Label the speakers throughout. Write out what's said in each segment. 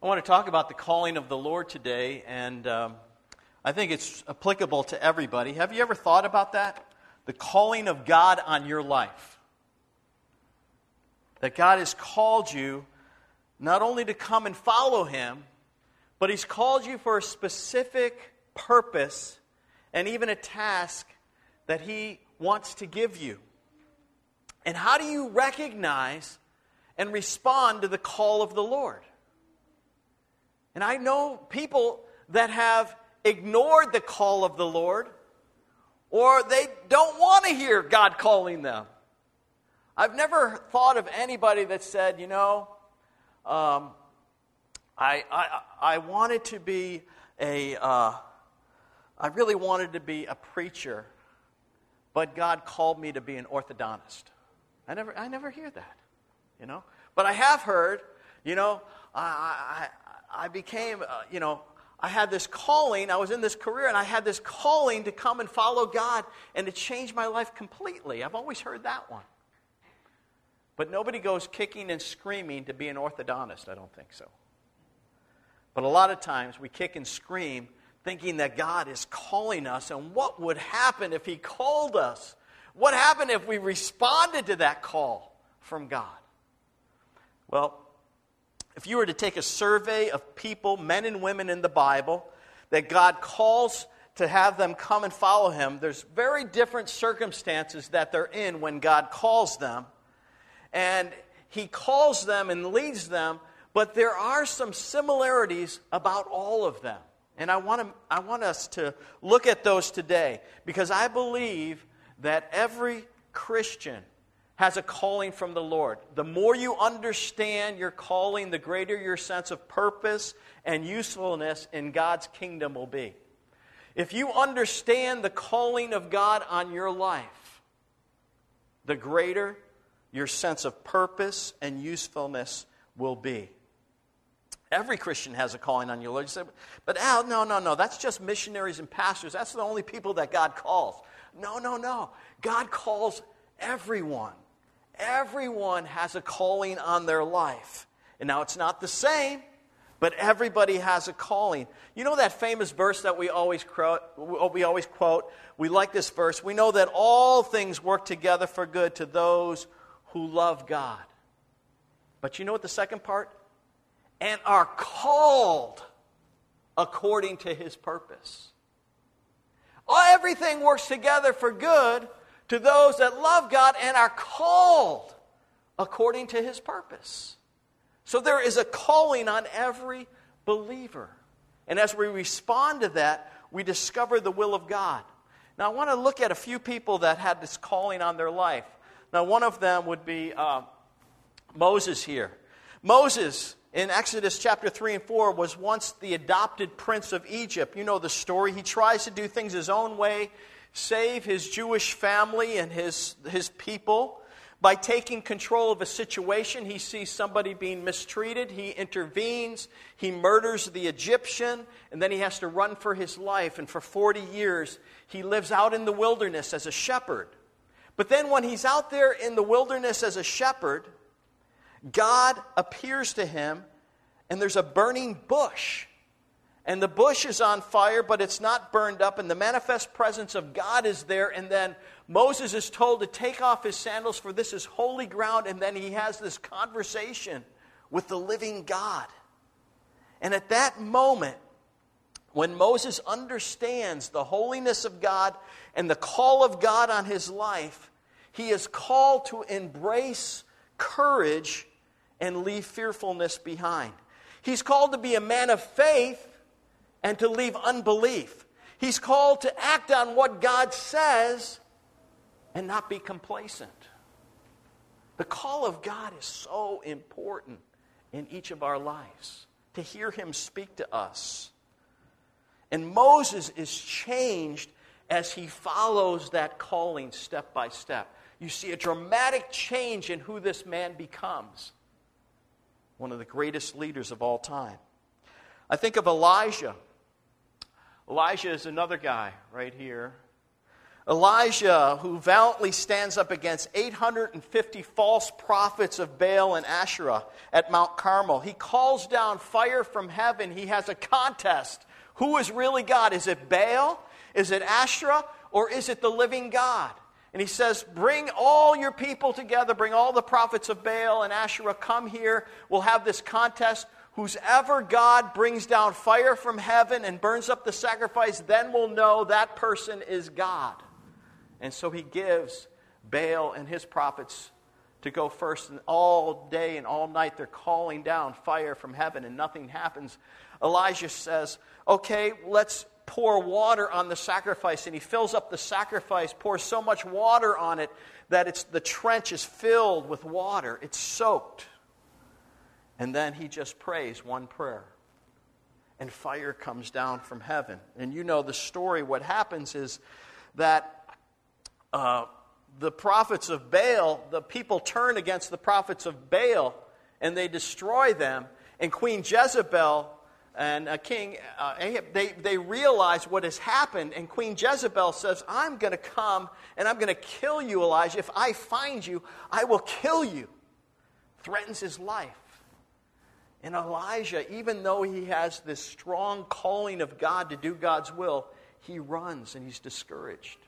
Speaker 1: I want to talk about the calling of the Lord today, and um, I think it's applicable to everybody. Have you ever thought about that? The calling of God on your life. That God has called you not only to come and follow Him, but He's called you for a specific purpose and even a task that He wants to give you. And how do you recognize and respond to the call of the Lord? And I know people that have ignored the call of the Lord or they don't want to hear God calling them. I've never thought of anybody that said, you know, um, I, I, I wanted to be a, uh, I really wanted to be a preacher, but God called me to be an orthodontist. I never, I never hear that, you know. But I have heard, you know, I, I became, uh, you know, I had this calling. I was in this career and I had this calling to come and follow God and to change my life completely. I've always heard that one. But nobody goes kicking and screaming to be an orthodontist. I don't think so. But a lot of times we kick and scream thinking that God is calling us and what would happen if He called us? What happened if we responded to that call from God? Well, if you were to take a survey of people, men and women in the Bible, that God calls to have them come and follow Him, there's very different circumstances that they're in when God calls them. And He calls them and leads them, but there are some similarities about all of them. And I want, to, I want us to look at those today because I believe that every Christian has a calling from the Lord. The more you understand your calling, the greater your sense of purpose and usefulness in God's kingdom will be. If you understand the calling of God on your life, the greater your sense of purpose and usefulness will be. Every Christian has a calling on your Lord. You say, but Al, no, no, no. That's just missionaries and pastors. That's the only people that God calls. No, no, no. God calls everyone. Everyone has a calling on their life. And now it's not the same, but everybody has a calling. You know that famous verse that we always quote? We always quote. We like this verse. We know that all things work together for good to those who love God. But you know what the second part? And are called according to his purpose. Everything works together for good to those that love God and are called according to his purpose. So there is a calling on every believer. And as we respond to that, we discover the will of God. Now, I want to look at a few people that had this calling on their life. Now, one of them would be uh, Moses here. Moses, in Exodus chapter 3 and 4, was once the adopted prince of Egypt. You know the story. He tries to do things his own way save his Jewish family and his, his people. By taking control of a situation, he sees somebody being mistreated. He intervenes. He murders the Egyptian, and then he has to run for his life. And for 40 years, he lives out in the wilderness as a shepherd. But then, when he's out there in the wilderness as a shepherd, God appears to him, and there's a burning bush and the bush is on fire, but it's not burned up, and the manifest presence of God is there. And then Moses is told to take off his sandals, for this is holy ground. And then he has this conversation with the living God. And at that moment, when Moses understands the holiness of God and the call of God on his life, he is called to embrace courage and leave fearfulness behind. He's called to be a man of faith and to leave unbelief. He's called to act on what God says and not be complacent. The call of God is so important in each of our lives to hear Him speak to us. And Moses is changed as he follows that calling step by step. You see a dramatic change in who this man becomes. One of the greatest leaders of all time. I think of Elijah Elijah is another guy right here. Elijah, who valiantly stands up against 850 false prophets of Baal and Asherah at Mount Carmel, he calls down fire from heaven. He has a contest. Who is really God? Is it Baal? Is it Asherah? Or is it the living God? And he says, Bring all your people together, bring all the prophets of Baal and Asherah, come here. We'll have this contest. Whosever God brings down fire from heaven and burns up the sacrifice, then we'll know that person is God. And so he gives Baal and his prophets to go first. And all day and all night they're calling down fire from heaven and nothing happens. Elijah says, Okay, let's pour water on the sacrifice. And he fills up the sacrifice, pours so much water on it that it's, the trench is filled with water. It's soaked. And then he just prays one prayer. And fire comes down from heaven. And you know the story. What happens is that uh, the prophets of Baal, the people turn against the prophets of Baal and they destroy them. And Queen Jezebel and uh, King uh, Ahab, they, they realize what has happened. And Queen Jezebel says, I'm going to come and I'm going to kill you, Elijah. If I find you, I will kill you. Threatens his life. And Elijah, even though he has this strong calling of God to do God's will, he runs and he's discouraged.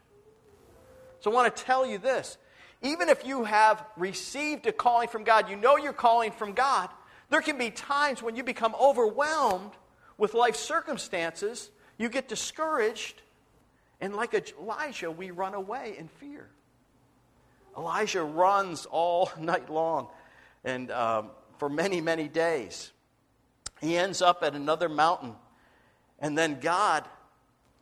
Speaker 1: So I want to tell you this. Even if you have received a calling from God, you know you're calling from God, there can be times when you become overwhelmed with life circumstances, you get discouraged, and like Elijah, we run away in fear. Elijah runs all night long and um, for many, many days. He ends up at another mountain, and then God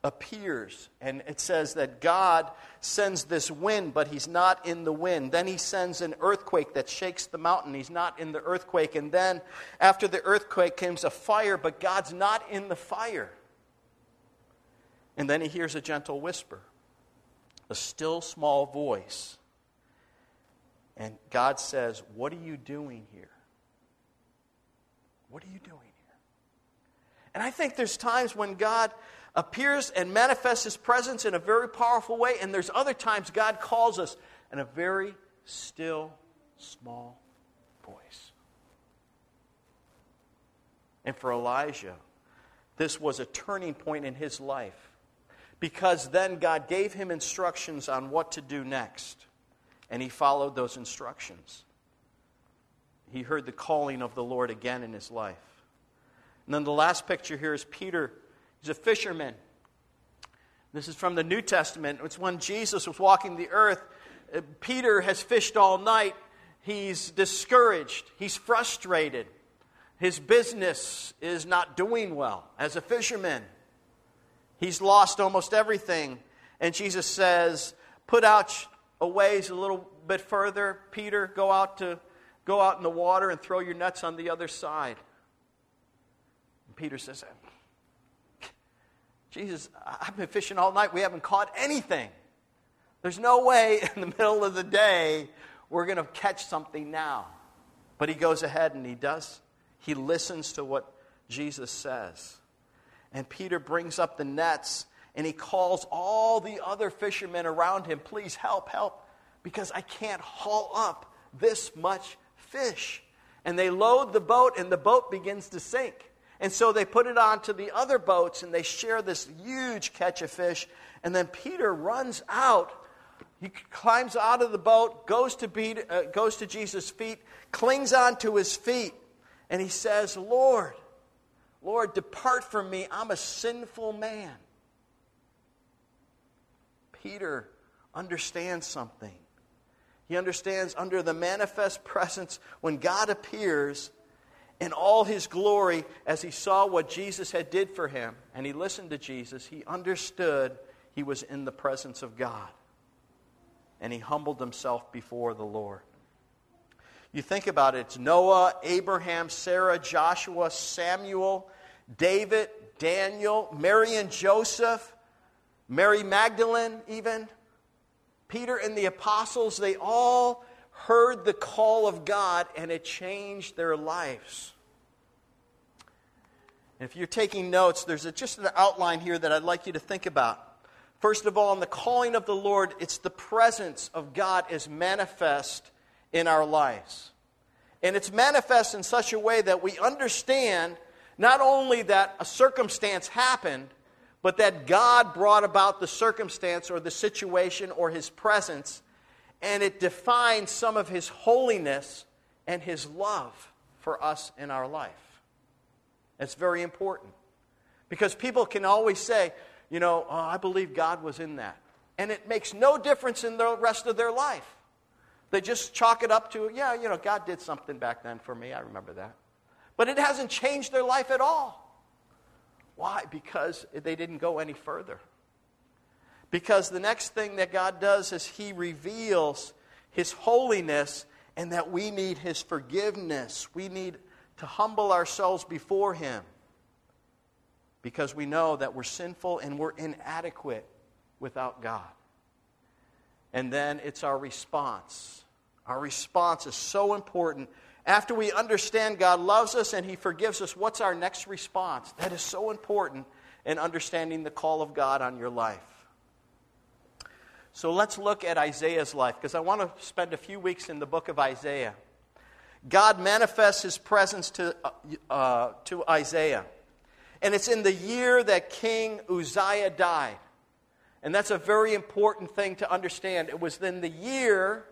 Speaker 1: appears. And it says that God sends this wind, but he's not in the wind. Then he sends an earthquake that shakes the mountain. He's not in the earthquake. And then after the earthquake comes a fire, but God's not in the fire. And then he hears a gentle whisper, a still small voice. And God says, What are you doing here? What are you doing here? And I think there's times when God appears and manifests his presence in a very powerful way, and there's other times God calls us in a very still, small voice. And for Elijah, this was a turning point in his life because then God gave him instructions on what to do next, and he followed those instructions. He heard the calling of the Lord again in his life. And then the last picture here is Peter He's a fisherman. This is from the New Testament. It's when Jesus was walking the earth. Uh, Peter has fished all night. He's discouraged. He's frustrated. His business is not doing well as a fisherman. He's lost almost everything. And Jesus says, Put out a ways a little bit further. Peter, go out, to, go out in the water and throw your nets on the other side. And Peter says, Jesus, I've been fishing all night. We haven't caught anything. There's no way in the middle of the day we're going to catch something now. But he goes ahead and he does. He listens to what Jesus says. And Peter brings up the nets and he calls all the other fishermen around him, please help, help, because I can't haul up this much fish. And they load the boat and the boat begins to sink. And so they put it onto the other boats and they share this huge catch of fish. And then Peter runs out. He climbs out of the boat, goes to, beat, uh, goes to Jesus' feet, clings onto his feet, and he says, Lord, Lord, depart from me. I'm a sinful man. Peter understands something. He understands under the manifest presence, when God appears, in all his glory as he saw what Jesus had did for him and he listened to Jesus, he understood he was in the presence of God. And he humbled himself before the Lord. You think about it, it's Noah, Abraham, Sarah, Joshua, Samuel, David, Daniel, Mary and Joseph, Mary Magdalene, even. Peter and the apostles, they all heard the call of God and it changed their lives. And if you're taking notes, there's a, just an outline here that I'd like you to think about. First of all, in the calling of the Lord, it's the presence of God is manifest in our lives. And it's manifest in such a way that we understand not only that a circumstance happened, but that God brought about the circumstance or the situation or his presence, and it defines some of his holiness and his love for us in our life. It's very important. Because people can always say, you know, oh, I believe God was in that. And it makes no difference in the rest of their life. They just chalk it up to, yeah, you know, God did something back then for me. I remember that. But it hasn't changed their life at all. Why? Because they didn't go any further. Because the next thing that God does is He reveals His holiness and that we need His forgiveness. We need to humble ourselves before Him because we know that we're sinful and we're inadequate without God. And then it's our response. Our response is so important. After we understand God loves us and He forgives us, what's our next response? That is so important in understanding the call of God on your life. So let's look at Isaiah's life because I want to spend a few weeks in the book of Isaiah. God manifests His presence to, uh, uh to Isaiah. And it's in the year that King Uzziah died. And that's a very important thing to understand. It was in the year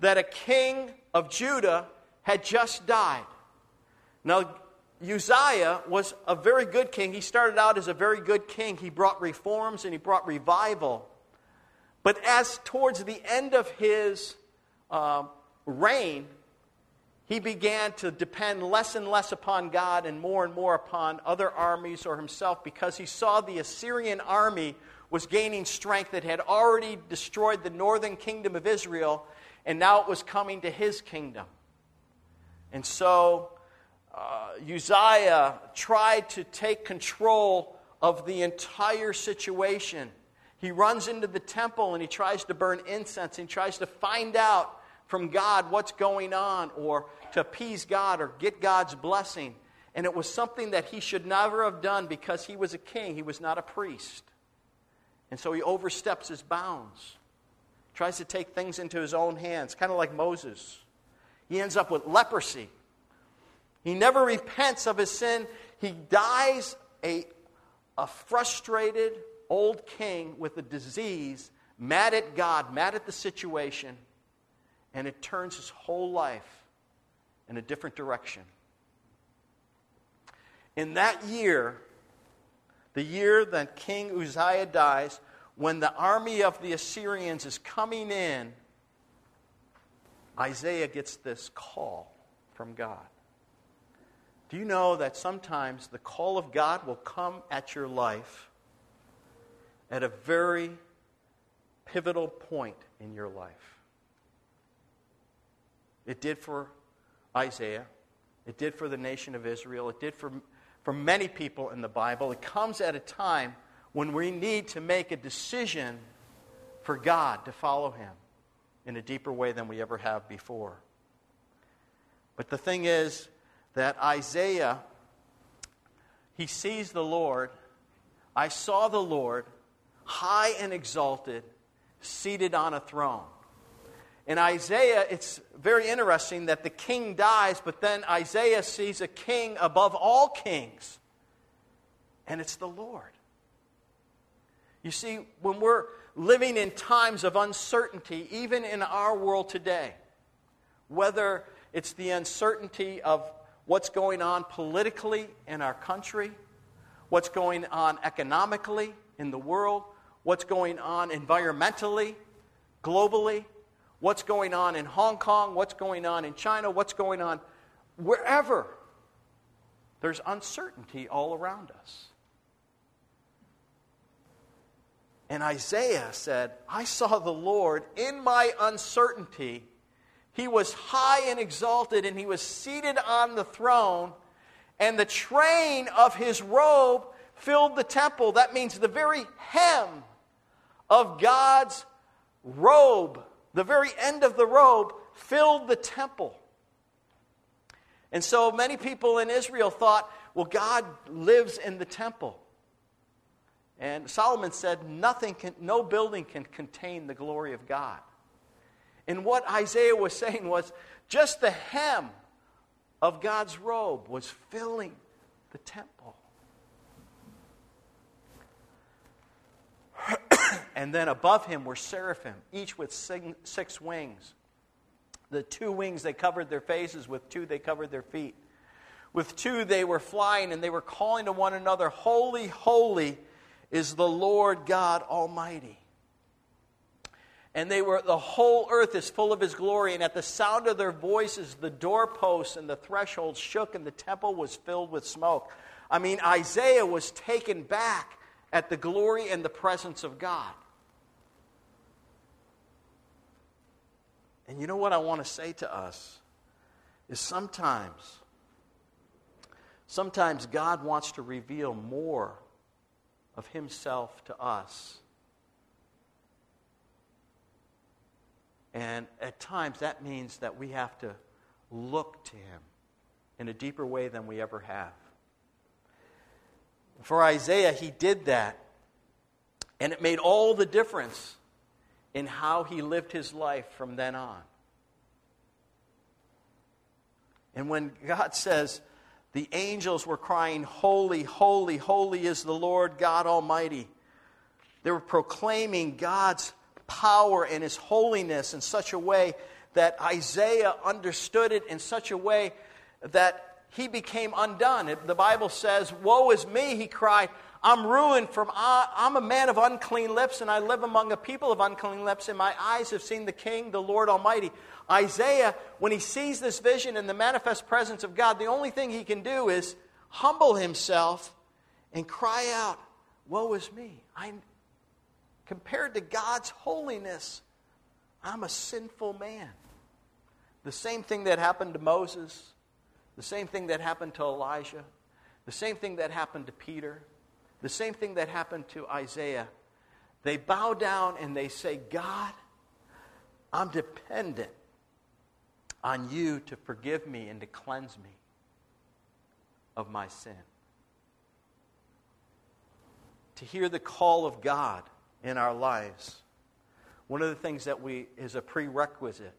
Speaker 1: that a king of Judah had just died. Now, Uzziah was a very good king. He started out as a very good king. He brought reforms and he brought revival. But as towards the end of his uh, reign, he began to depend less and less upon God and more and more upon other armies or himself because he saw the Assyrian army was gaining strength. It had already destroyed the northern kingdom of Israel, and now it was coming to his kingdom. And so uh, Uzziah tried to take control of the entire situation. He runs into the temple and he tries to burn incense and he tries to find out from God what's going on or to appease God or get God's blessing. And it was something that he should never have done because he was a king, he was not a priest. And so he oversteps his bounds, tries to take things into his own hands, kind of like Moses. He ends up with leprosy. He never repents of his sin. He dies a, a frustrated old king with a disease, mad at God, mad at the situation, and it turns his whole life in a different direction. In that year, the year that King Uzziah dies, when the army of the Assyrians is coming in, Isaiah gets this call from God. Do you know that sometimes the call of God will come at your life at a very pivotal point in your life? It did for Isaiah. It did for the nation of Israel. It did for, for many people in the Bible. It comes at a time when we need to make a decision for God to follow Him in a deeper way than we ever have before. But the thing is that Isaiah, he sees the Lord. I saw the Lord high and exalted, seated on a throne. In Isaiah, it's very interesting that the king dies, but then Isaiah sees a king above all kings, and it's the Lord. You see, when we're living in times of uncertainty, even in our world today, whether it's the uncertainty of what's going on politically in our country, what's going on economically in the world, what's going on environmentally, globally, what's going on in Hong Kong, what's going on in China, what's going on wherever. There's uncertainty all around us. And Isaiah said, I saw the Lord in my uncertainty. He was high and exalted, and he was seated on the throne, and the train of his robe filled the temple. That means the very hem of God's robe the very end of the robe filled the temple. And so many people in Israel thought, well, God lives in the temple. And Solomon said, Nothing can, no building can contain the glory of God. And what Isaiah was saying was just the hem of God's robe was filling the temple. and then above him were seraphim, each with six wings. The two wings they covered their faces, with two they covered their feet. With two they were flying, and they were calling to one another, Holy, holy is the Lord God Almighty. And they were the whole earth is full of his glory, and at the sound of their voices, the doorposts and the thresholds shook, and the temple was filled with smoke. I mean, Isaiah was taken back at the glory and the presence of God. And you know what I want to say to us is sometimes, sometimes God wants to reveal more of Himself to us. And at times that means that we have to look to Him in a deeper way than we ever have. For Isaiah, he did that. And it made all the difference in how he lived his life from then on. And when God says, the angels were crying, Holy, holy, holy is the Lord God Almighty. They were proclaiming God's power and His holiness in such a way that Isaiah understood it in such a way that he became undone. The Bible says, Woe is me, he cried. I'm ruined from, I'm a man of unclean lips, and I live among a people of unclean lips, and my eyes have seen the King, the Lord Almighty. Isaiah, when he sees this vision in the manifest presence of God, the only thing he can do is humble himself and cry out, Woe is me. I'm compared to God's holiness, I'm a sinful man. The same thing that happened to Moses, the same thing that happened to Elijah, the same thing that happened to Peter, the same thing that happened to Isaiah. They bow down and they say, God, I'm dependent on you to forgive me and to cleanse me of my sin. To hear the call of God in our lives, one of the things that we is a prerequisite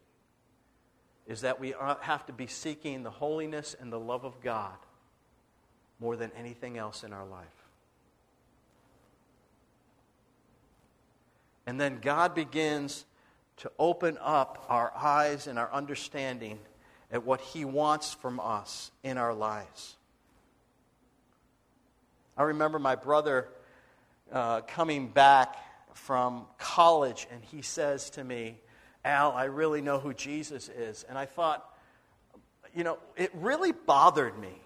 Speaker 1: is that we have to be seeking the holiness and the love of God more than anything else in our life. And then God begins to open up our eyes and our understanding at what He wants from us in our lives. I remember my brother uh, coming back from college, and he says to me, Al, I really know who Jesus is. And I thought, you know, it really bothered me.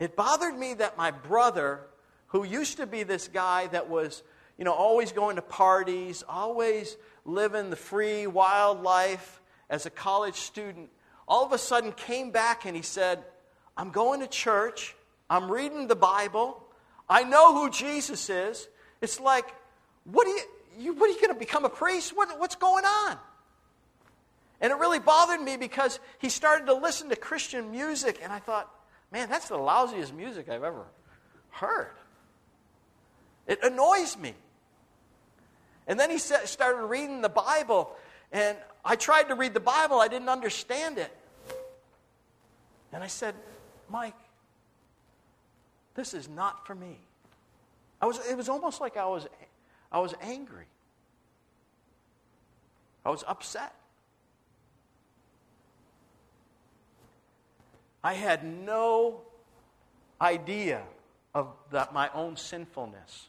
Speaker 1: It bothered me that my brother, who used to be this guy that was you know, always going to parties, always living the free, wild life as a college student, all of a sudden came back and he said, I'm going to church, I'm reading the Bible, I know who Jesus is. It's like, what are you, you what are you going to become a priest? What, what's going on? And it really bothered me because he started to listen to Christian music, and I thought, man, that's the lousiest music I've ever heard. It annoys me. And then he started reading the Bible, and I tried to read the Bible, I didn't understand it. And I said, Mike, this is not for me. I was, it was almost like I was, I was angry. I was upset. I had no idea of that, my own sinfulness.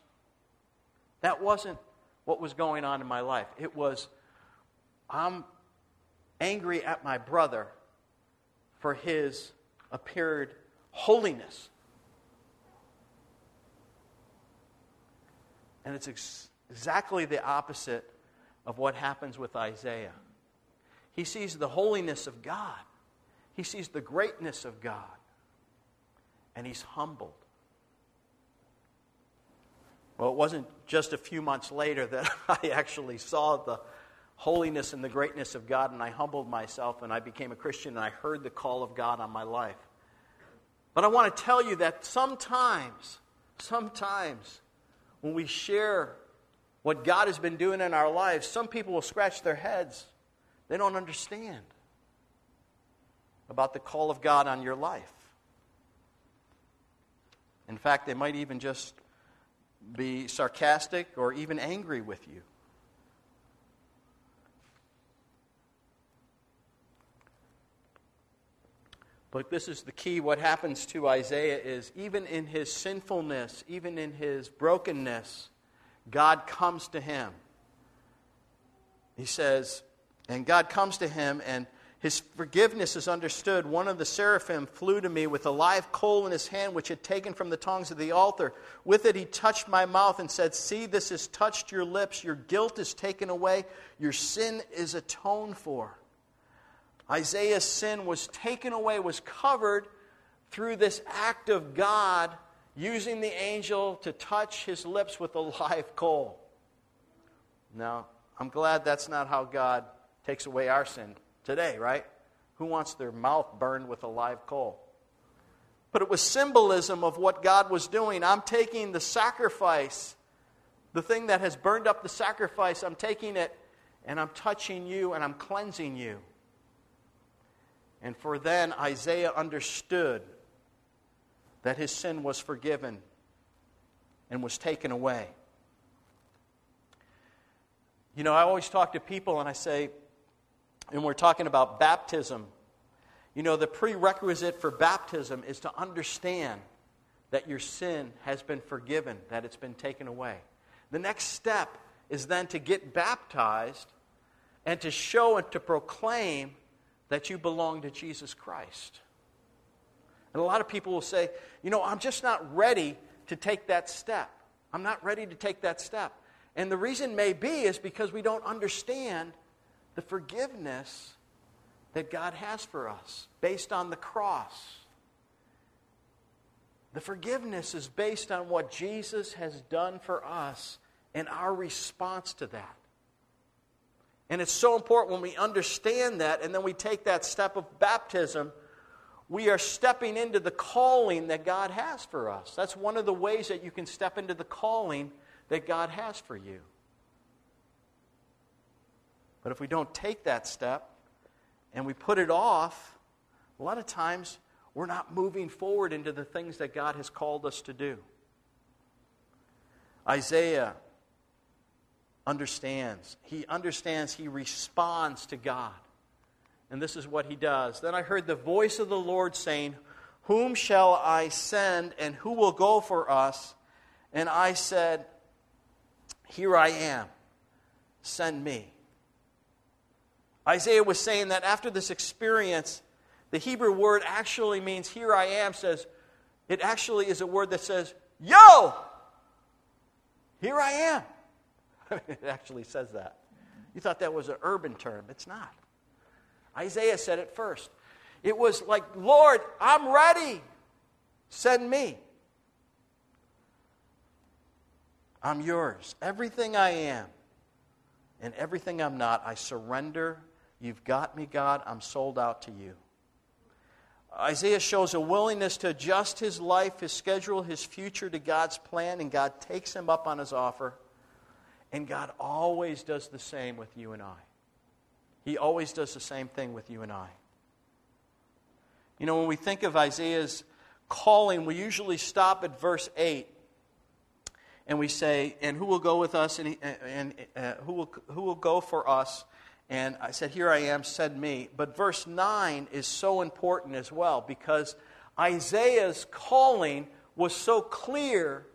Speaker 1: That wasn't what was going on in my life. It was, I'm angry at my brother for his appeared holiness. And it's ex- exactly the opposite of what happens with Isaiah. He sees the holiness of God, he sees the greatness of God, and he's humbled. Well, it wasn't just a few months later that I actually saw the holiness and the greatness of God, and I humbled myself and I became a Christian and I heard the call of God on my life. But I want to tell you that sometimes, sometimes when we share what God has been doing in our lives, some people will scratch their heads. They don't understand about the call of God on your life. In fact, they might even just be sarcastic or even angry with you. But this is the key. What happens to Isaiah is even in his sinfulness, even in his brokenness, God comes to him. He says, and God comes to him, and his forgiveness is understood. One of the seraphim flew to me with a live coal in his hand, which had taken from the tongs of the altar. With it, he touched my mouth and said, See, this has touched your lips. Your guilt is taken away, your sin is atoned for. Isaiah's sin was taken away, was covered through this act of God using the angel to touch his lips with a live coal. Now, I'm glad that's not how God takes away our sin today, right? Who wants their mouth burned with a live coal? But it was symbolism of what God was doing. I'm taking the sacrifice, the thing that has burned up the sacrifice, I'm taking it and I'm touching you and I'm cleansing you. And for then, Isaiah understood that his sin was forgiven and was taken away. You know, I always talk to people and I say, and we're talking about baptism, you know, the prerequisite for baptism is to understand that your sin has been forgiven, that it's been taken away. The next step is then to get baptized and to show and to proclaim that you belong to Jesus Christ. And a lot of people will say, you know, I'm just not ready to take that step. I'm not ready to take that step. And the reason may be is because we don't understand the forgiveness that God has for us based on the cross. The forgiveness is based on what Jesus has done for us and our response to that. And it's so important when we understand that and then we take that step of baptism, we are stepping into the calling that God has for us. That's one of the ways that you can step into the calling that God has for you. But if we don't take that step and we put it off, a lot of times we're not moving forward into the things that God has called us to do. Isaiah understands. He understands, he responds to God. And this is what he does. Then I heard the voice of the Lord saying, Whom shall I send, and who will go for us? And I said, Here I am, send me. Isaiah was saying that after this experience, the Hebrew word actually means here I am, says, it actually is a word that says, Yo! Here I am. it actually says that. You thought that was an urban term. It's not. Isaiah said it first. It was like, Lord, I'm ready. Send me. I'm yours. Everything I am and everything I'm not, I surrender. You've got me, God. I'm sold out to you. Isaiah shows a willingness to adjust his life, his schedule, his future to God's plan, and God takes him up on his offer. And God always does the same with you and I. He always does the same thing with you and I. You know, when we think of Isaiah's calling, we usually stop at verse 8 and we say, And who will go with us? And, and uh, who, will, who will go for us? And I said, Here I am, send me. But verse 9 is so important as well because Isaiah's calling was so clear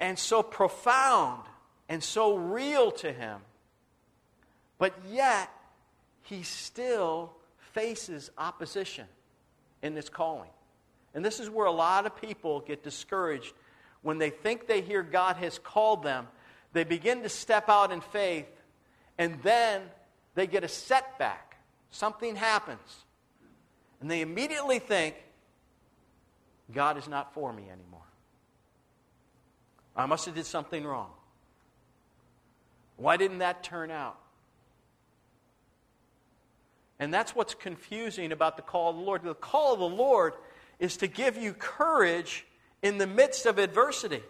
Speaker 1: and so profound and so real to him. But yet, he still faces opposition in this calling. And this is where a lot of people get discouraged when they think they hear God has called them. They begin to step out in faith, and then they get a setback. Something happens. And they immediately think, God is not for me anymore. I must have did something wrong. Why didn't that turn out? And that's what's confusing about the call of the Lord. The call of the Lord is to give you courage in the midst of adversity.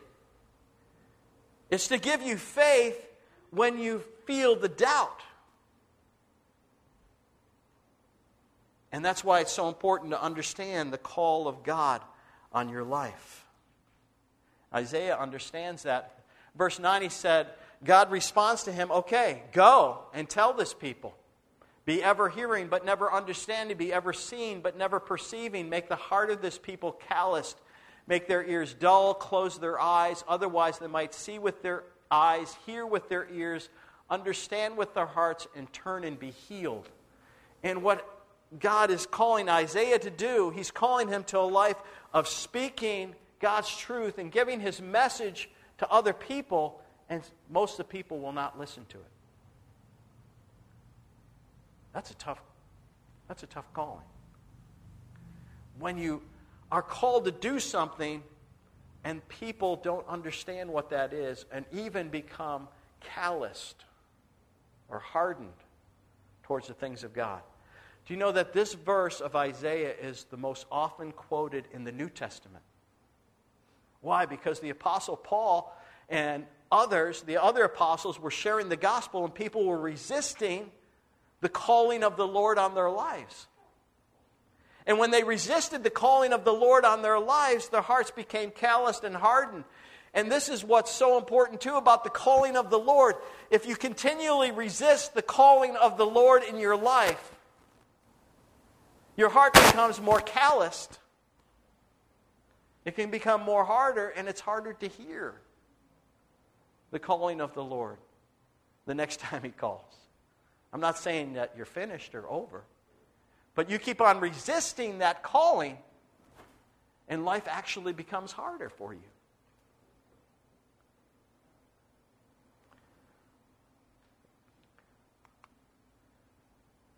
Speaker 1: It's to give you faith when you feel the doubt. And that's why it's so important to understand the call of God on your life. Isaiah understands that. Verse 9, he said, God responds to him, Okay, go and tell this people. Be ever hearing, but never understanding. Be ever seeing, but never perceiving. Make the heart of this people calloused. Make their ears dull. Close their eyes. Otherwise, they might see with their eyes, hear with their ears, understand with their hearts, and turn and be healed. And what God is calling Isaiah to do, he's calling him to a life of speaking God's truth and giving his message to other people, and most of the people will not listen to it. That's a tough, that's a tough calling. When you are called to do something and people don't understand what that is and even become calloused or hardened towards the things of God. Do you know that this verse of Isaiah is the most often quoted in the New Testament? Why? Because the Apostle Paul and others, the other apostles, were sharing the gospel and people were resisting the calling of the Lord on their lives. And when they resisted the calling of the Lord on their lives, their hearts became calloused and hardened. And this is what's so important, too, about the calling of the Lord. If you continually resist the calling of the Lord in your life, your heart becomes more calloused. It can become more harder, and it's harder to hear the calling of the Lord the next time He calls. I'm not saying that you're finished or over, but you keep on resisting that calling, and life actually becomes harder for you.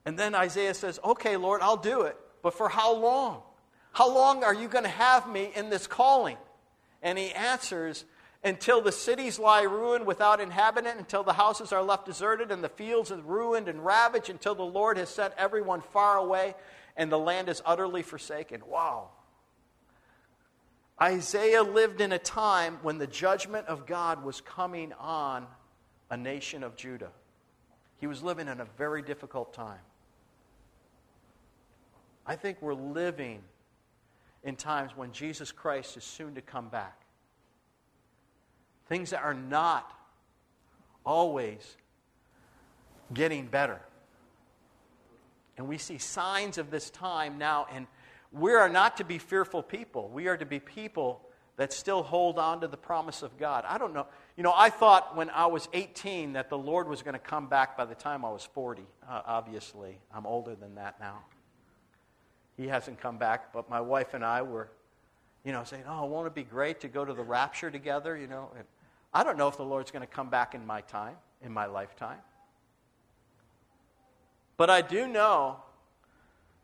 Speaker 1: And then Isaiah says, Okay, Lord, I'll do it, but for how long? How long are you going to have me in this calling? And he answers, until the cities lie ruined without inhabitant, until the houses are left deserted and the fields are ruined and ravaged, until the Lord has sent everyone far away and the land is utterly forsaken. Wow. Isaiah lived in a time when the judgment of God was coming on a nation of Judah. He was living in a very difficult time. I think we're living in times when Jesus Christ is soon to come back things that are not always getting better. And we see signs of this time now, and we are not to be fearful people. We are to be people that still hold on to the promise of God. I don't know. You know, I thought when I was 18 that the Lord was going to come back by the time I was 40. Uh, obviously, I'm older than that now. He hasn't come back, but my wife and I were, you know, saying, "Oh, won't it be great to go to the rapture together?" You know, and I don't know if the Lord's going to come back in my time, in my lifetime. But I do know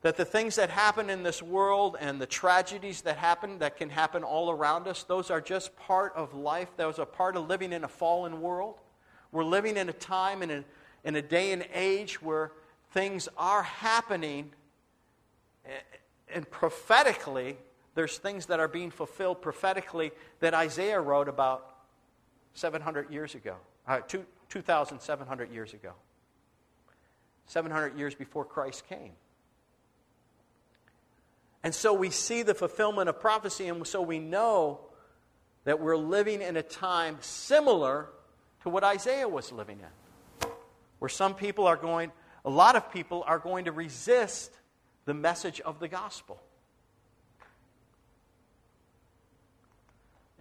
Speaker 1: that the things that happen in this world and the tragedies that happen, that can happen all around us, those are just part of life. Those are part of living in a fallen world. We're living in a time, in a, in a day and age where things are happening, eh, and prophetically, there's things that are being fulfilled prophetically that Isaiah wrote about 700 years ago, uh, 2,700 years ago. 700 years before Christ came. And so we see the fulfillment of prophecy, and so we know that we're living in a time similar to what Isaiah was living in, where some people are going, a lot of people are going to resist the message of the gospel.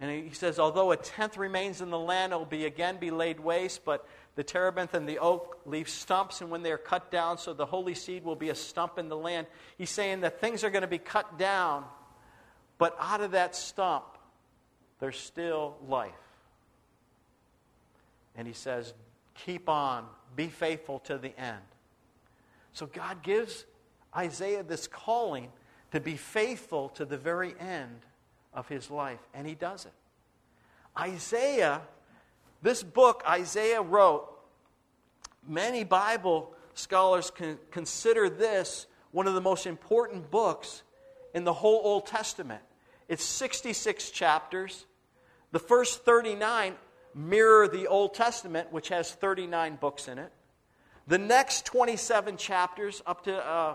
Speaker 1: And he says, although a tenth remains in the land, it will be again be laid waste, but the terebinth and the oak leave stumps, and when they are cut down, so the holy seed will be a stump in the land. He's saying that things are going to be cut down, but out of that stump, there's still life. And he says, keep on, be faithful to the end. So God gives Isaiah this calling to be faithful to the very end of his life, and he does it. Isaiah, this book Isaiah wrote, many Bible scholars consider this one of the most important books in the whole Old Testament. It's 66 chapters. The first 39 mirror the Old Testament, which has 39 books in it. The next 27 chapters, up to uh,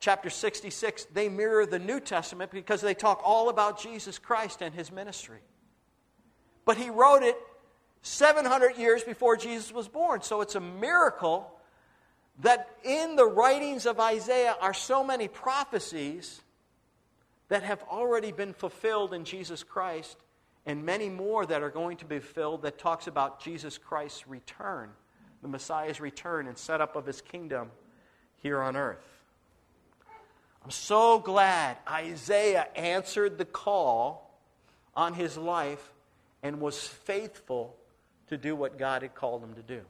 Speaker 1: chapter 66, they mirror the New Testament because they talk all about Jesus Christ and his ministry. But he wrote it 700 years before Jesus was born. So it's a miracle that in the writings of Isaiah are so many prophecies that have already been fulfilled in Jesus Christ and many more that are going to be fulfilled that talks about Jesus Christ's return, the Messiah's return and setup of his kingdom here on earth. I'm so glad Isaiah answered the call on his life and was faithful to do what God had called him to do.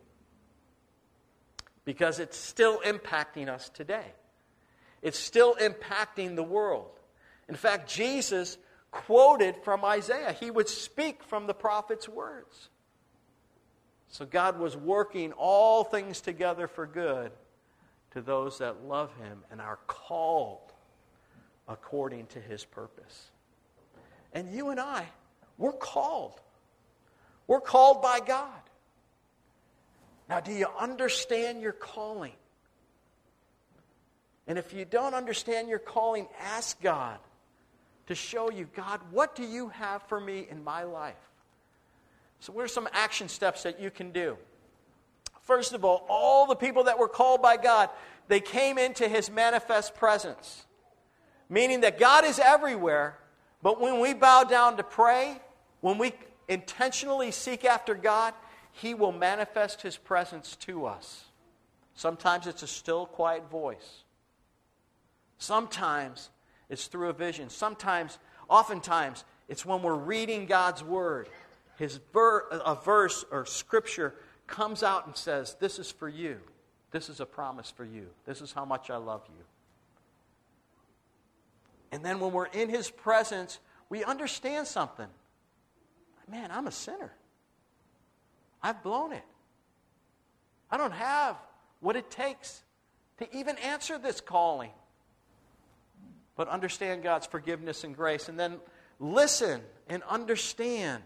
Speaker 1: Because it's still impacting us today. It's still impacting the world. In fact, Jesus quoted from Isaiah. He would speak from the prophet's words. So God was working all things together for good to those that love him and are called according to his purpose. And you and I, we're called. We're called by God. Now, do you understand your calling? And if you don't understand your calling, ask God to show you, God, what do you have for me in my life? So, what are some action steps that you can do? First of all, all the people that were called by God, they came into his manifest presence. Meaning that God is everywhere, but when we bow down to pray, when we intentionally seek after God, he will manifest his presence to us. Sometimes it's a still, quiet voice. Sometimes it's through a vision. Sometimes, oftentimes, it's when we're reading God's word. His ver- a verse or scripture comes out and says, This is for you. This is a promise for you. This is how much I love you. And then when we're in His presence, we understand something. Man, I'm a sinner. I've blown it. I don't have what it takes to even answer this calling but understand God's forgiveness and grace. And then listen and understand.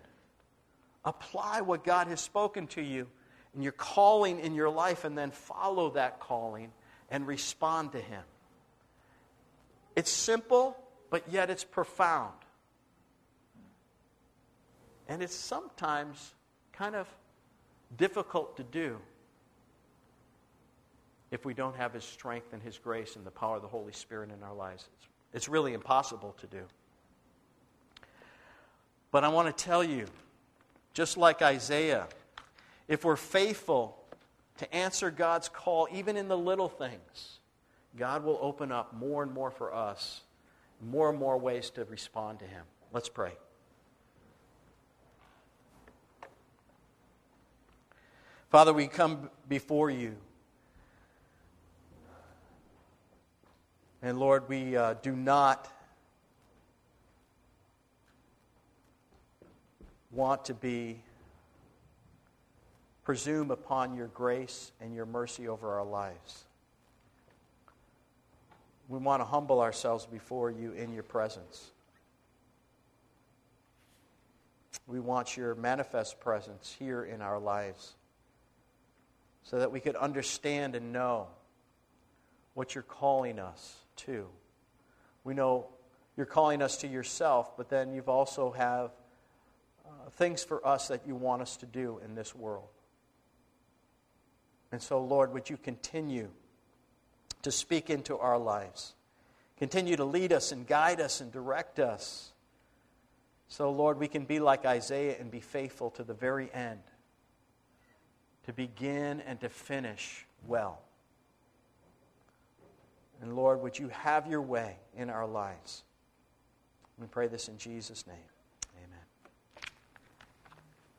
Speaker 1: Apply what God has spoken to you and your calling in your life, and then follow that calling and respond to Him. It's simple, but yet it's profound. And it's sometimes kind of difficult to do if we don't have His strength and His grace and the power of the Holy Spirit in our lives. It's it's really impossible to do. But I want to tell you, just like Isaiah, if we're faithful to answer God's call, even in the little things, God will open up more and more for us, more and more ways to respond to Him. Let's pray. Father, we come before you. And Lord, we uh, do not want to be presume upon your grace and your mercy over our lives. We want to humble ourselves before you in your presence. We want your manifest presence here in our lives so that we could understand and know what you're calling us to. We know you're calling us to yourself, but then you've also have uh, things for us that you want us to do in this world. And so, Lord, would you continue to speak into our lives? Continue to lead us and guide us and direct us. So, Lord, we can be like Isaiah and be faithful to the very end, to begin and to finish well. And Lord, would you have your way in our lives? We pray this in Jesus' name.